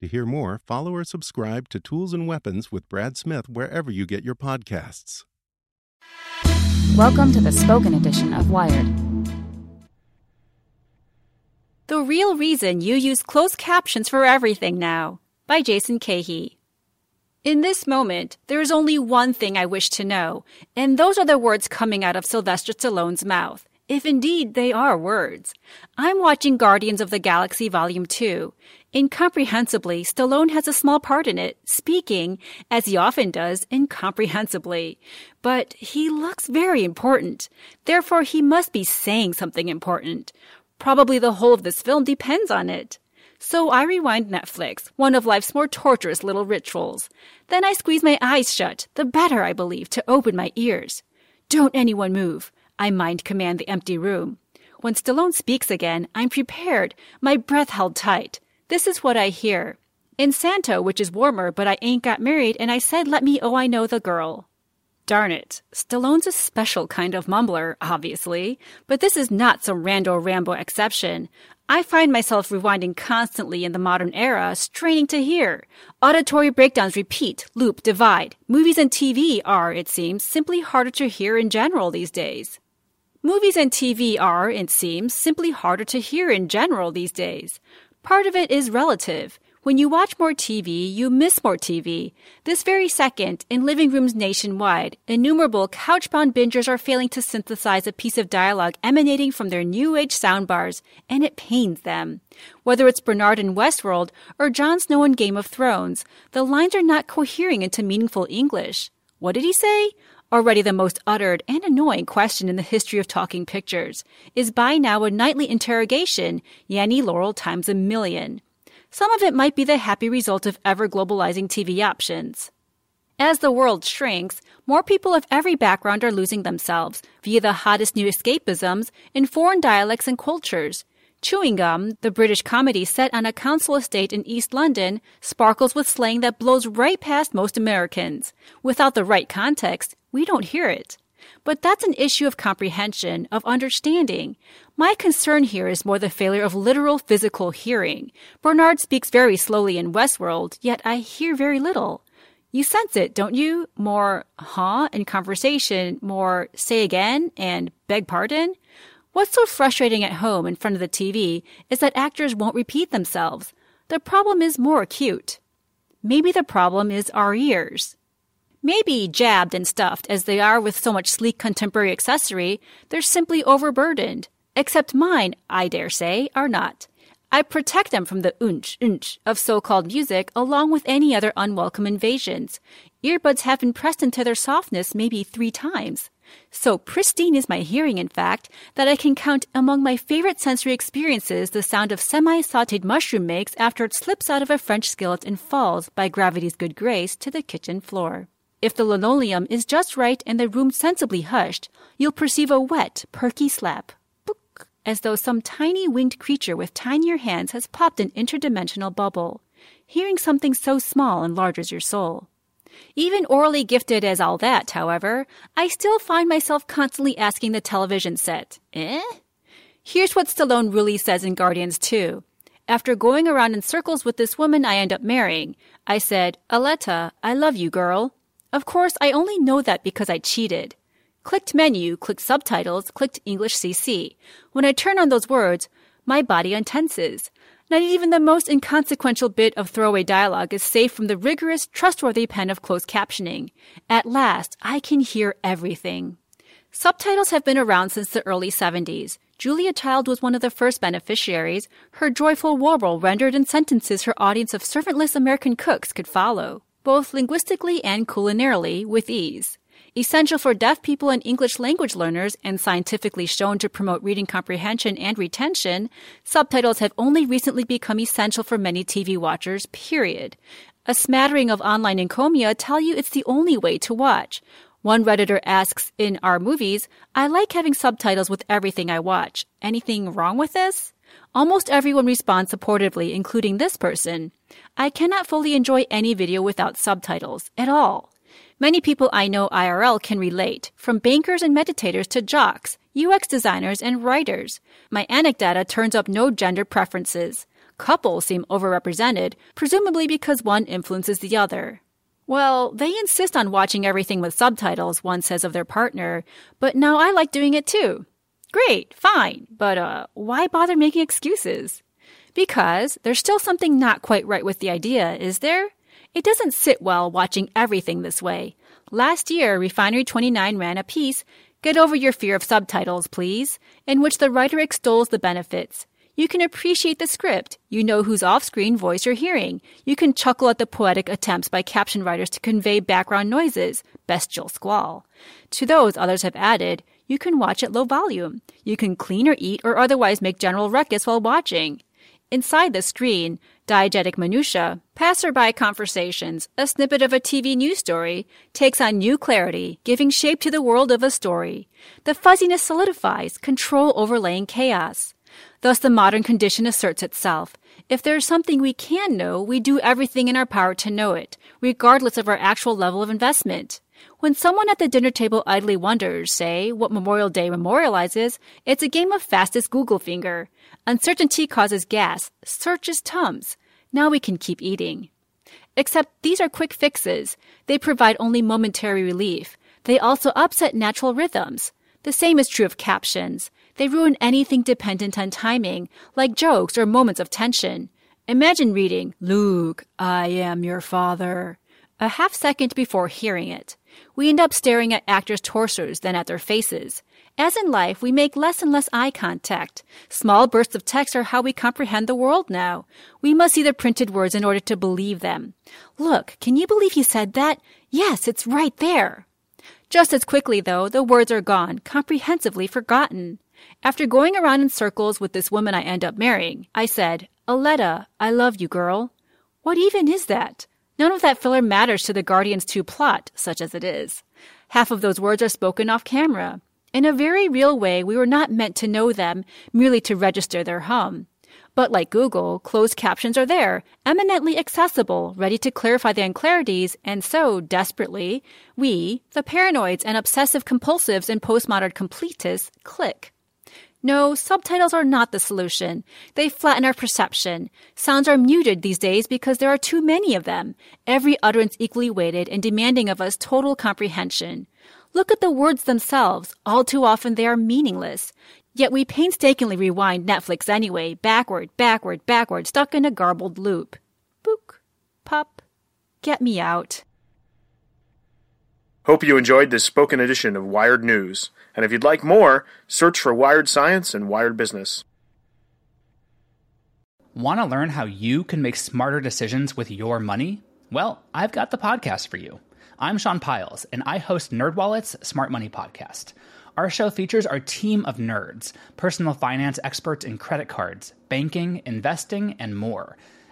To hear more, follow or subscribe to Tools and Weapons with Brad Smith wherever you get your podcasts. Welcome to the spoken edition of Wired. The Real Reason You Use Closed Captions for Everything Now by Jason Kehe. In this moment, there is only one thing I wish to know, and those are the words coming out of Sylvester Stallone's mouth, if indeed they are words. I'm watching Guardians of the Galaxy Volume 2. Incomprehensibly, Stallone has a small part in it, speaking, as he often does, incomprehensibly. But he looks very important. Therefore, he must be saying something important. Probably the whole of this film depends on it. So I rewind Netflix, one of life's more torturous little rituals. Then I squeeze my eyes shut, the better, I believe, to open my ears. Don't anyone move. I mind command the empty room. When Stallone speaks again, I'm prepared, my breath held tight. This is what I hear. In Santo, which is warmer, but I ain't got married, and I said, let me oh I know the girl. Darn it. Stallone's a special kind of mumbler, obviously, but this is not some rando Rambo exception. I find myself rewinding constantly in the modern era, straining to hear. Auditory breakdowns repeat, loop, divide. Movies and TV are, it seems, simply harder to hear in general these days. Movies and TV are, it seems, simply harder to hear in general these days. Part of it is relative. When you watch more TV, you miss more TV. This very second, in living rooms nationwide, innumerable couch-bound bingers are failing to synthesize a piece of dialogue emanating from their new age soundbars, and it pains them. Whether it's Bernard in Westworld or Jon Snow in Game of Thrones, the lines are not cohering into meaningful English. What did he say? Already the most uttered and annoying question in the history of talking pictures is by now a nightly interrogation, Yanny Laurel times a million. Some of it might be the happy result of ever globalizing TV options. As the world shrinks, more people of every background are losing themselves via the hottest new escapisms in foreign dialects and cultures. Chewing Gum, the British comedy set on a council estate in East London, sparkles with slang that blows right past most Americans. Without the right context, we don't hear it. But that's an issue of comprehension, of understanding. My concern here is more the failure of literal physical hearing. Bernard speaks very slowly in Westworld, yet I hear very little. You sense it, don't you? More huh in conversation, more say again and beg pardon. What's so frustrating at home in front of the TV is that actors won't repeat themselves. The problem is more acute. Maybe the problem is our ears. Maybe jabbed and stuffed as they are with so much sleek contemporary accessory, they're simply overburdened. Except mine, I dare say, are not. I protect them from the unch unch of so-called music along with any other unwelcome invasions. Earbuds have been pressed into their softness maybe three times. So pristine is my hearing, in fact, that I can count among my favorite sensory experiences the sound of semi-sauteed mushroom makes after it slips out of a French skillet and falls, by gravity's good grace, to the kitchen floor. If the linoleum is just right and the room sensibly hushed, you'll perceive a wet, perky slap. Book, as though some tiny winged creature with tinier hands has popped an interdimensional bubble. Hearing something so small enlarges your soul. Even orally gifted as all that, however, I still find myself constantly asking the television set, eh? Here's what Stallone really says in Guardians 2. After going around in circles with this woman I end up marrying, I said, Aleta, I love you, girl. Of course, I only know that because I cheated. Clicked menu, clicked subtitles, clicked English CC. When I turn on those words, my body untenses. Not even the most inconsequential bit of throwaway dialogue is safe from the rigorous, trustworthy pen of closed captioning. At last, I can hear everything. Subtitles have been around since the early 70s. Julia Child was one of the first beneficiaries. Her joyful warble rendered in sentences her audience of servantless American cooks could follow, both linguistically and culinarily, with ease. Essential for deaf people and English language learners and scientifically shown to promote reading comprehension and retention, subtitles have only recently become essential for many TV watchers, period. A smattering of online encomia tell you it's the only way to watch. One Redditor asks in our movies, I like having subtitles with everything I watch. Anything wrong with this? Almost everyone responds supportively, including this person. I cannot fully enjoy any video without subtitles at all. Many people I know IRL can relate, from bankers and meditators to jocks, UX designers, and writers. My anecdata turns up no gender preferences. Couples seem overrepresented, presumably because one influences the other. Well, they insist on watching everything with subtitles, one says of their partner, but now I like doing it too. Great, fine, but uh, why bother making excuses? Because there's still something not quite right with the idea, is there? It doesn't sit well watching everything this way. Last year, Refinery 29 ran a piece, Get Over Your Fear of Subtitles, Please, in which the writer extols the benefits. You can appreciate the script. You know whose off screen voice you're hearing. You can chuckle at the poetic attempts by caption writers to convey background noises, bestial squall. To those, others have added, you can watch at low volume. You can clean or eat or otherwise make general ruckus while watching. Inside the screen, diegetic minutia, passerby conversations, a snippet of a TV news story, takes on new clarity, giving shape to the world of a story. The fuzziness solidifies, control overlaying chaos. Thus the modern condition asserts itself. If there is something we can know, we do everything in our power to know it, regardless of our actual level of investment. When someone at the dinner table idly wonders, say, what Memorial Day memorializes, it's a game of fastest Google finger. Uncertainty causes gas, search is Tums. Now we can keep eating. Except these are quick fixes. They provide only momentary relief. They also upset natural rhythms. The same is true of captions. They ruin anything dependent on timing, like jokes or moments of tension. Imagine reading, Luke, I am your father, a half second before hearing it. We end up staring at actors' torsos than at their faces. As in life, we make less and less eye contact. Small bursts of text are how we comprehend the world now. We must see the printed words in order to believe them. Look, can you believe he said that? Yes, it's right there. Just as quickly, though, the words are gone, comprehensively forgotten. After going around in circles with this woman I end up marrying, I said, Aleta, I love you, girl. What even is that? None of that filler matters to the Guardians 2 plot, such as it is. Half of those words are spoken off camera. In a very real way, we were not meant to know them merely to register their hum. But like Google, closed captions are there, eminently accessible, ready to clarify the unclarities, and so, desperately, we, the paranoids and obsessive compulsives and postmodern completists, click. No, subtitles are not the solution. They flatten our perception. Sounds are muted these days because there are too many of them, every utterance equally weighted and demanding of us total comprehension. Look at the words themselves. All too often they are meaningless. Yet we painstakingly rewind Netflix anyway, backward, backward, backward, stuck in a garbled loop. Book, pop, get me out. Hope you enjoyed this spoken edition of Wired News. And if you'd like more, search for Wired Science and Wired Business. Want to learn how you can make smarter decisions with your money? Well, I've got the podcast for you. I'm Sean Pyles, and I host NerdWallet's Smart Money Podcast. Our show features our team of nerds, personal finance experts in credit cards, banking, investing, and more.